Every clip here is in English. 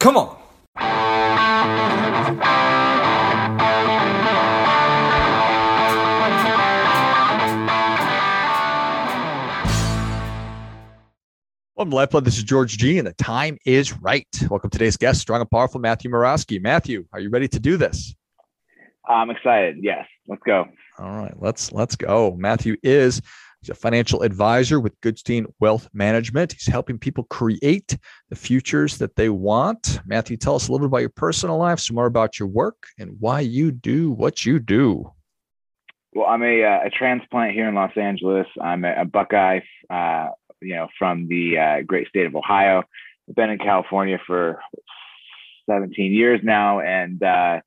Come on. Welcome to Lifeblood. This is George G, and the time is right. Welcome to today's guest, strong and powerful Matthew Murawski. Matthew, are you ready to do this? I'm excited. Yes, let's go. All right, let's let's go. Matthew is he's a financial advisor with Goodstein Wealth Management. He's helping people create the futures that they want. Matthew, tell us a little bit about your personal life, some more about your work, and why you do what you do. Well, I'm a, uh, a transplant here in Los Angeles. I'm a, a Buckeye, uh, you know, from the uh, great state of Ohio. I've been in California for 17 years now, and uh,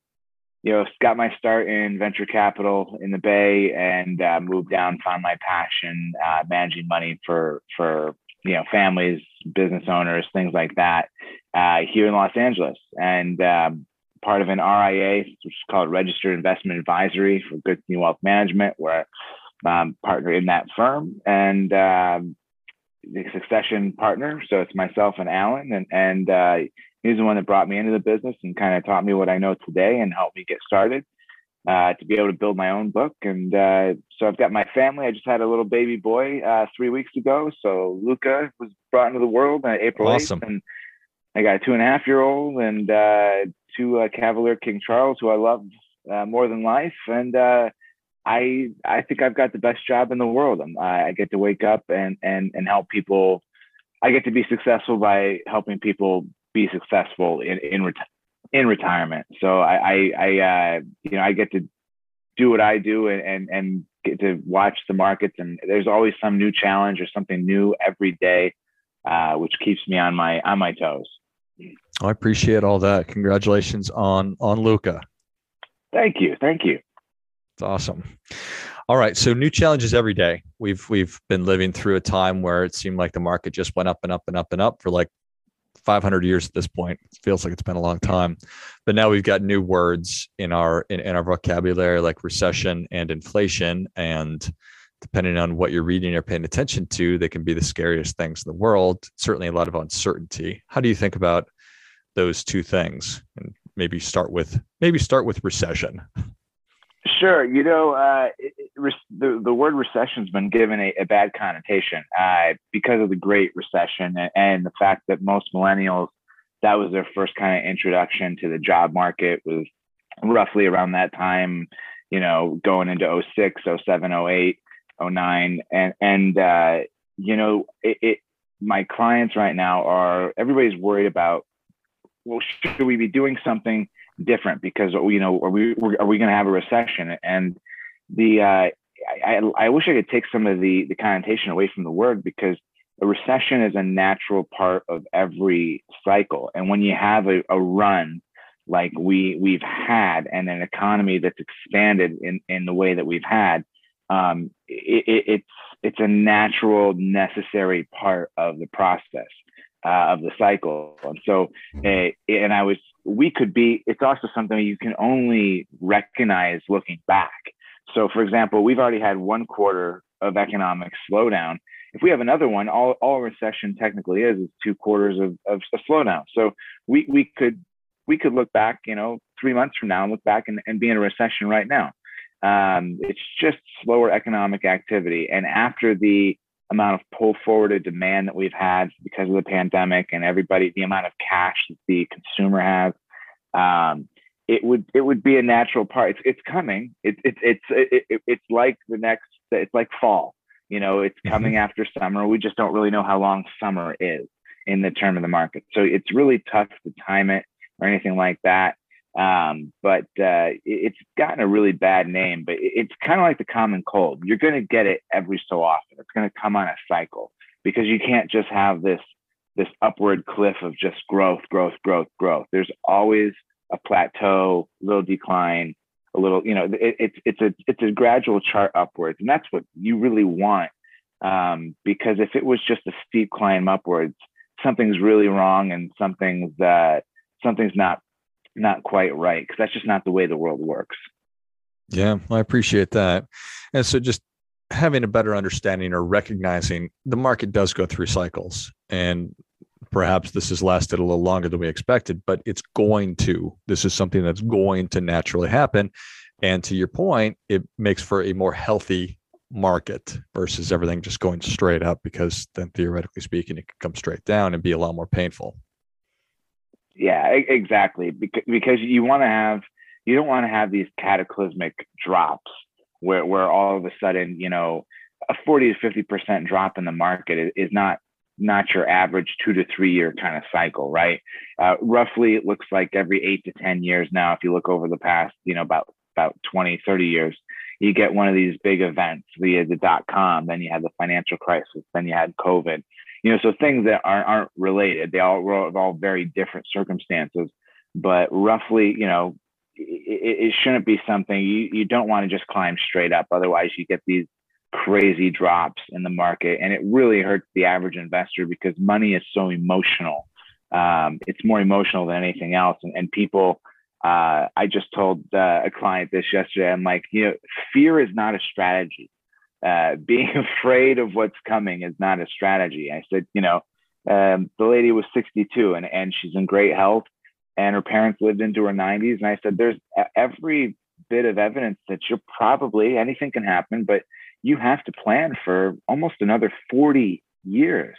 you know, got my start in venture capital in the Bay, and uh, moved down, found my passion uh, managing money for for you know families, business owners, things like that, uh, here in Los Angeles, and um, part of an RIA, which is called Registered Investment Advisory for Goodstein Wealth Management, where I um, partner in that firm, and um, the succession partner. So it's myself and Alan, and and uh, he's the one that brought me into the business and kind of taught me what I know today and helped me get started uh, to be able to build my own book. And uh, so I've got my family. I just had a little baby boy uh, three weeks ago. So Luca was brought into the world on April Awesome. 8th, and I got a two and a half year old and uh, two uh, Cavalier King Charles, who I love uh, more than life. And uh, I I think I've got the best job in the world. I'm, I get to wake up and and and help people. I get to be successful by helping people be successful in in, reti- in retirement. So I I, I uh, you know I get to do what I do and, and and get to watch the markets and there's always some new challenge or something new every day, uh, which keeps me on my on my toes. I appreciate all that. Congratulations on on Luca. Thank you, thank you. It's awesome. All right, so new challenges every day. We've we've been living through a time where it seemed like the market just went up and up and up and up for like 500 years at this point. It feels like it's been a long time. But now we've got new words in our in, in our vocabulary like recession and inflation and depending on what you're reading or paying attention to, they can be the scariest things in the world. Certainly a lot of uncertainty. How do you think about those two things? And maybe start with maybe start with recession. Sure. You know, uh, it, it, the, the word recession has been given a, a bad connotation uh, because of the Great Recession and, and, the fact that most millennials, that was their first kind of introduction to the job market was roughly around that time, you know, going into 06, 07, 08, 09. And, and uh, you know, it, it, my clients right now are, everybody's worried about, well, should we be doing something different because you know are we are we going to have a recession? And the uh, I, I wish I could take some of the the connotation away from the word because a recession is a natural part of every cycle. And when you have a, a run like we we've had and an economy that's expanded in in the way that we've had um, it, it, it's it's a natural necessary part of the process uh, of the cycle. And so, uh, and I was, we could be, it's also something you can only recognize looking back. So, for example, we've already had one quarter of economic slowdown. If we have another one, all, all recession technically is is two quarters of, of a slowdown. So we, we could we could look back, you know, three months from now and look back and, and be in a recession right now. Um, it's just slower economic activity. And after the amount of pull forwarded demand that we've had because of the pandemic and everybody, the amount of cash that the consumer has, um, it would it would be a natural part. It's it's coming. It's it's it's it, it, it's like the next. It's like fall. You know, it's mm-hmm. coming mm-hmm. after summer. We just don't really know how long summer is in the term of the market. So it's really tough to time it or anything like that. Um, but uh, it's gotten a really bad name. But it's kind of like the common cold. You're going to get it every so often. It's going to come on a cycle because you can't just have this this upward cliff of just growth, growth, growth, growth. There's always a plateau, a little decline, a little. You know, it, it's it's a it's a gradual chart upwards, and that's what you really want. Um, because if it was just a steep climb upwards, something's really wrong, and something's uh, something's not not quite right because that's just not the way the world works. Yeah, I appreciate that. And so just having a better understanding or recognizing the market does go through cycles and perhaps this has lasted a little longer than we expected, but it's going to. This is something that's going to naturally happen. And to your point, it makes for a more healthy market versus everything just going straight up because then theoretically speaking, it could come straight down and be a lot more painful. Yeah, exactly. Because, you want to have, you don't want to have these cataclysmic drops where, where all of a sudden, you know, a 40 to 50% drop in the market is not not your average two to three year kind of cycle, right? Uh, roughly, it looks like every eight to 10 years now, if you look over the past, you know, about, about 20, 30 years, you get one of these big events via the dot com, then you had the financial crisis, then you had COVID, you know, so things that aren't, aren't related, they all all very different circumstances, but roughly, you know, it, it shouldn't be something you, you don't want to just climb straight up. Otherwise you get these crazy drops in the market and it really hurts the average investor because money is so emotional um, it's more emotional than anything else and, and people uh, i just told uh, a client this yesterday i'm like you know fear is not a strategy uh, being afraid of what's coming is not a strategy i said you know um, the lady was 62 and, and she's in great health and her parents lived into her 90s and i said there's every bit of evidence that you're probably anything can happen but you have to plan for almost another 40 years.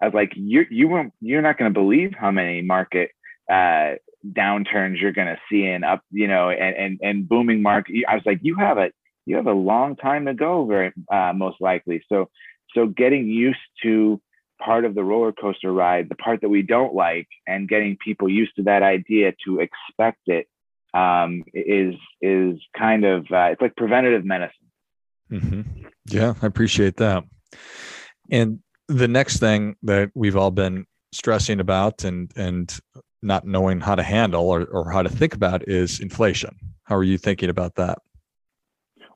I was like, you you won't you're not going to believe how many market uh, downturns you're going to see in up, you know, and and and booming market. I was like, you have a you have a long time to go, very uh, most likely. So so getting used to part of the roller coaster ride, the part that we don't like, and getting people used to that idea to expect it um, is is kind of uh, it's like preventative medicine Mm-hmm. Yeah, I appreciate that. And the next thing that we've all been stressing about and and not knowing how to handle or, or how to think about is inflation. How are you thinking about that?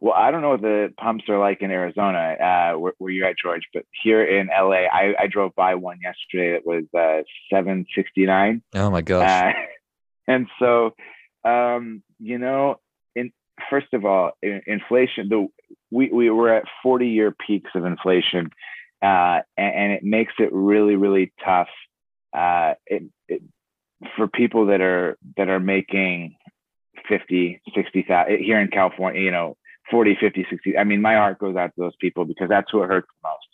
Well, I don't know what the pumps are like in Arizona, uh, where, where, you're at, George, but here in LA, I, I drove by one yesterday that was uh, 769. Oh my gosh. Uh, and so, um, you know, in, first of all, inflation, the we, we were at 40 year peaks of inflation, uh, and, and, it makes it really, really tough. Uh, it, it, for people that are that are making 50, 60,000 here in California, you know, 40, 50, 60. I mean, my heart goes out to those people because that's what hurts the most,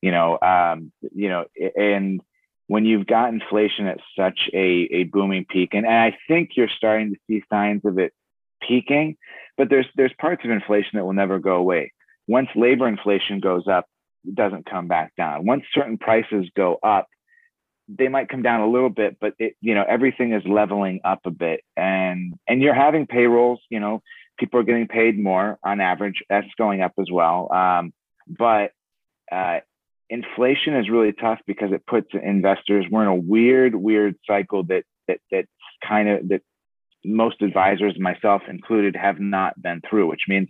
you know, um, you know, and when you've got inflation at such a, a booming peak, and, and I think you're starting to see signs of it peaking, but there's there's parts of inflation that will never go away. Once labor inflation goes up, it doesn't come back down. Once certain prices go up, they might come down a little bit, but it, you know everything is leveling up a bit, and and you're having payrolls. You know, people are getting paid more on average. That's going up as well. Um, but uh, inflation is really tough because it puts investors. We're in a weird, weird cycle that that that's kind of that most advisors, myself included, have not been through, which means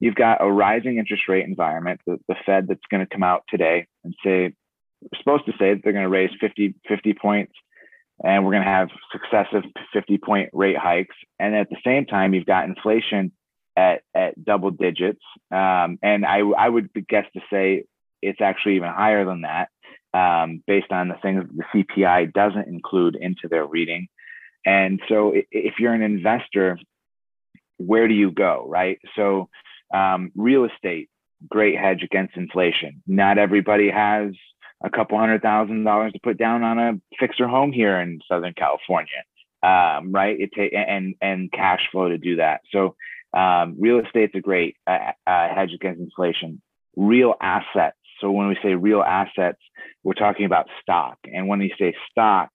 you've got a rising interest rate environment, the, the Fed that's going to come out today and say, supposed to say that they're going to raise 50, 50 points and we're going to have successive 50 point rate hikes. And at the same time, you've got inflation at, at double digits. Um, and I, I would guess to say it's actually even higher than that um, based on the things the CPI doesn't include into their reading. And so if you're an investor, where do you go, right? So um, real estate, great hedge against inflation. Not everybody has a couple hundred thousand dollars to put down on a fixer home here in Southern California, um, right? It ta- and and cash flow to do that. So um, real estate's a great uh, uh, hedge against inflation. Real assets. So when we say real assets, we're talking about stock. And when we say stock,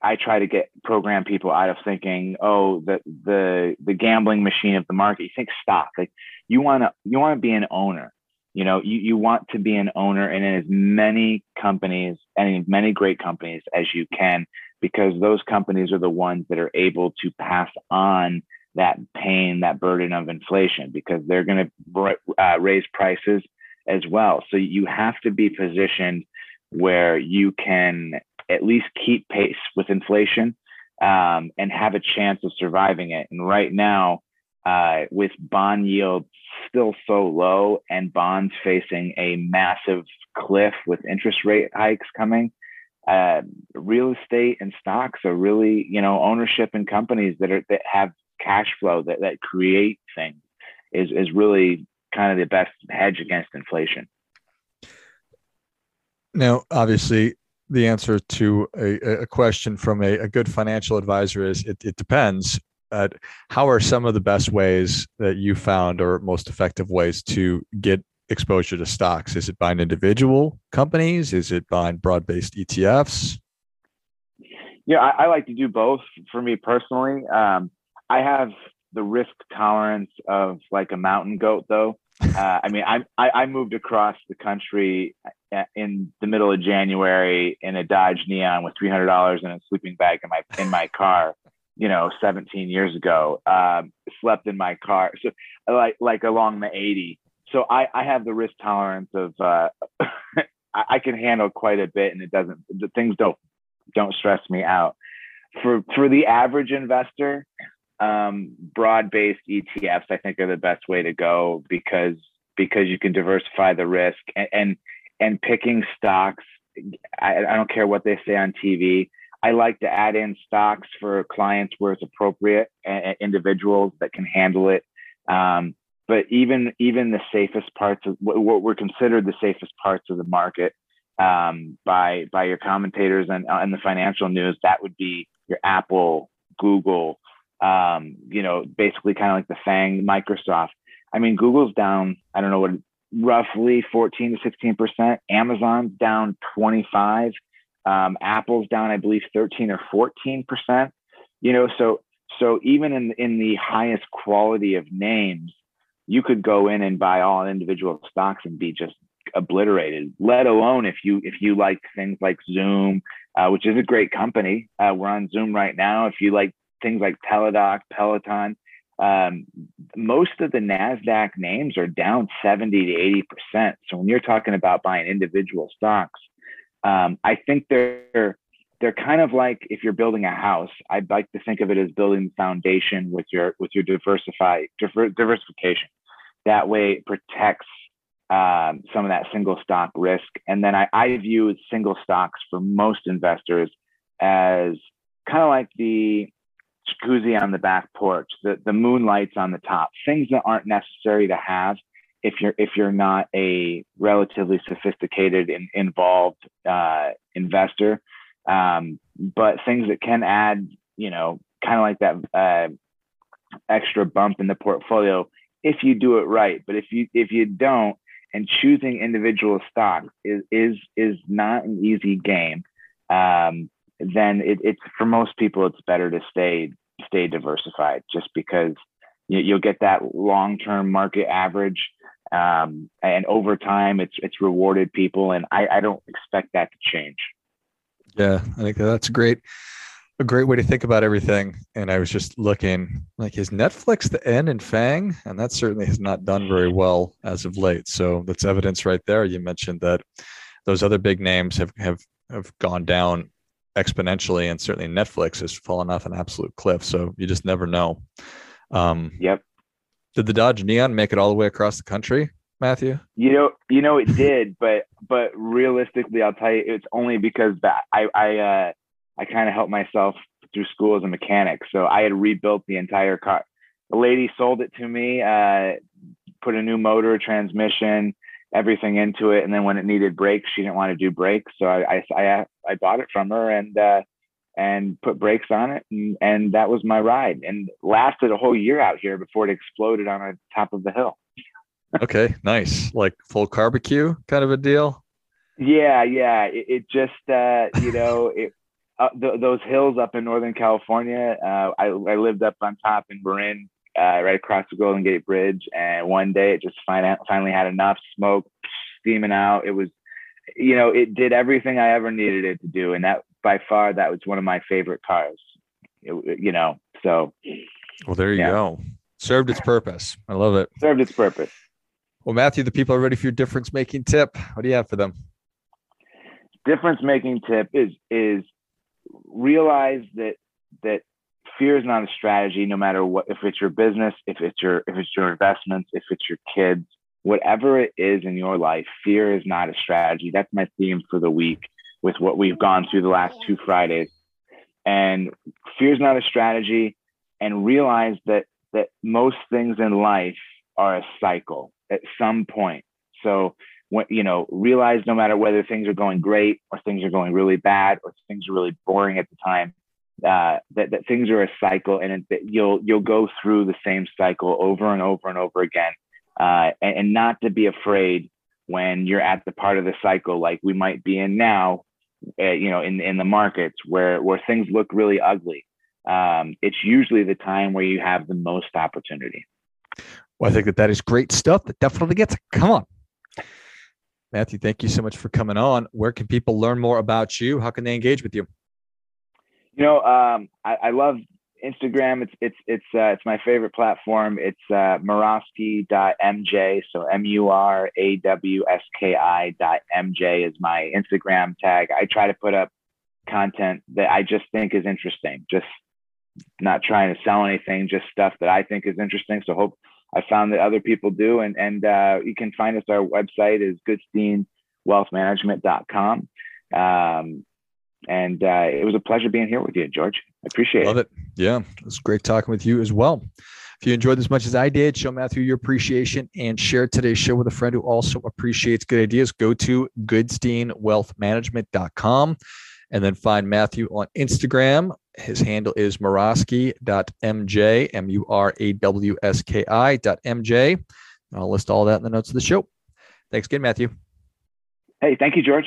I try to get program people out of thinking, oh, the the the gambling machine of the market. You think stock, like you want to you want to be an owner. You know, you, you want to be an owner in as many companies and many great companies as you can, because those companies are the ones that are able to pass on that pain, that burden of inflation, because they're going to uh, raise prices as well. So you have to be positioned where you can at least keep pace with inflation um, and have a chance of surviving it. And right now, uh, with bond yields still so low and bonds facing a massive cliff with interest rate hikes coming, uh, real estate and stocks are really, you know, ownership in companies that are that have cash flow that that create things is is really kind of the best hedge against inflation. Now, obviously, the answer to a, a question from a, a, good financial advisor is it, it depends. Uh, how are some of the best ways that you found or most effective ways to get exposure to stocks? Is it buying individual companies? Is it buying broad based ETFs? Yeah, I, I, like to do both. For me personally, um, I have the risk tolerance of like a mountain goat, though. Uh, I mean, I, I, I moved across the country uh, in the middle of January in a Dodge Neon with three hundred dollars in a sleeping bag in my in my car. You know, 17 years ago, um, slept in my car. So, like like along the 80. So I I have the risk tolerance of uh, I, I can handle quite a bit, and it doesn't the things don't don't stress me out. For for the average investor, um, broad-based ETFs, I think, are the best way to go because because you can diversify the risk and and, and picking stocks. I, I don't care what they say on TV. I like to add in stocks for clients where it's appropriate, and individuals that can handle it. Um, but even even the safest parts of what were considered the safest parts of the market um, by by your commentators and, and the financial news, that would be your Apple, Google, um, you know, basically kind of like the FANG Microsoft. I mean, Google's down, I don't know what, roughly 14 to 16%. Amazon's down 25. Um, Apple's down, I believe, 13 or 14%. You know, so so even in in the highest quality of names, you could go in and buy all individual stocks and be just obliterated. Let alone if you if you like things like Zoom, uh, which is a great company. Uh, we're on Zoom right now. If you like things like Teladoc, Peloton. Um, most of the NASDAQ names are down 70 to 80%. So when you're talking about buying individual stocks, um, I think they're they're kind of like if you're building a house. I'd like to think of it as building the foundation with your with your diversify diver, diversification. That way, it protects um, some of that single stock risk. And then I, I view single stocks for most investors as kind of like the jacuzzi on the back porch, the, the moonlights on the top, things that aren't necessary to have if you're if you're not a relatively sophisticated and involved uh, investor, um, but things that can add, you know, kind of like that uh, extra bump in the portfolio if you do it right. But if you if you don't, and choosing individual stocks is is is not an easy game. Um, then it, it's for most people it's better to stay stay diversified just because you, you'll get that long term market average um, and over time it's it's rewarded people and I, I don't expect that to change yeah i think that's great a great way to think about everything and i was just looking like is netflix the end in fang and that certainly has not done very well as of late so that's evidence right there you mentioned that those other big names have have have gone down exponentially, and certainly Netflix has fallen off an absolute cliff. So you just never know. Um, yep. Did the Dodge Neon make it all the way across the country, Matthew? You know, you know it did, but but realistically, I'll tell you, it's only because that I I uh, I kind of helped myself through school as a mechanic, so I had rebuilt the entire car. The lady sold it to me, uh, put a new motor, transmission, everything into it. And then when it needed brakes, she didn't want to do brakes. So I, I, I, I bought it from her and, uh, and put brakes on it. And, and that was my ride and lasted a whole year out here before it exploded on the top of the hill. okay. Nice. Like full barbecue kind of a deal. Yeah. Yeah. It, it just, uh, you know, it, uh, th- those hills up in Northern California. Uh, I, I lived up on top in Marin uh, right across the Golden Gate Bridge. And one day it just fin- finally had enough smoke steaming out. It was, you know, it did everything I ever needed it to do. And that by far, that was one of my favorite cars, it, you know, so. Well, there you yeah. go. Served its purpose. I love it. Served its purpose. Well, Matthew, the people are ready for your difference making tip. What do you have for them? Difference making tip is, is realize that, that fear is not a strategy no matter what if it's your business if it's your if it's your investments if it's your kids whatever it is in your life fear is not a strategy that's my theme for the week with what we've gone through the last two Fridays. And fear is not a strategy, and realize that that most things in life are a cycle at some point. So when you know, realize no matter whether things are going great or things are going really bad or things are really boring at the time, uh, that that things are a cycle, and that you'll you'll go through the same cycle over and over and over again, uh, and, and not to be afraid when you're at the part of the cycle like we might be in now, uh, you know, in in the markets where where things look really ugly. Um, it's usually the time where you have the most opportunity. Well, I think that that is great stuff. That definitely gets it. Come on. Matthew, thank you so much for coming on. Where can people learn more about you? How can they engage with you? You know, um, I, I, love Instagram. It's it's it's uh, it's my favorite platform. It's uh, Murawski.mj. So M U R A W S K I dot MJ is my Instagram tag. I try to put up content that I just think is interesting. Just not trying to sell anything, just stuff that I think is interesting. So hope I found that other people do. And, and uh, you can find us, our website is goodsteinwealthmanagement.com. Um, and uh, it was a pleasure being here with you, George. I appreciate Love it. Love it. Yeah, it was great talking with you as well. If you enjoyed as much as I did, show Matthew your appreciation and share today's show with a friend who also appreciates good ideas. Go to goodsteinwealthmanagement.com and then find Matthew on Instagram his handle is murawski.mj, M U R A W S K I.mj. I'll list all that in the notes of the show. Thanks again, Matthew. Hey, thank you, George.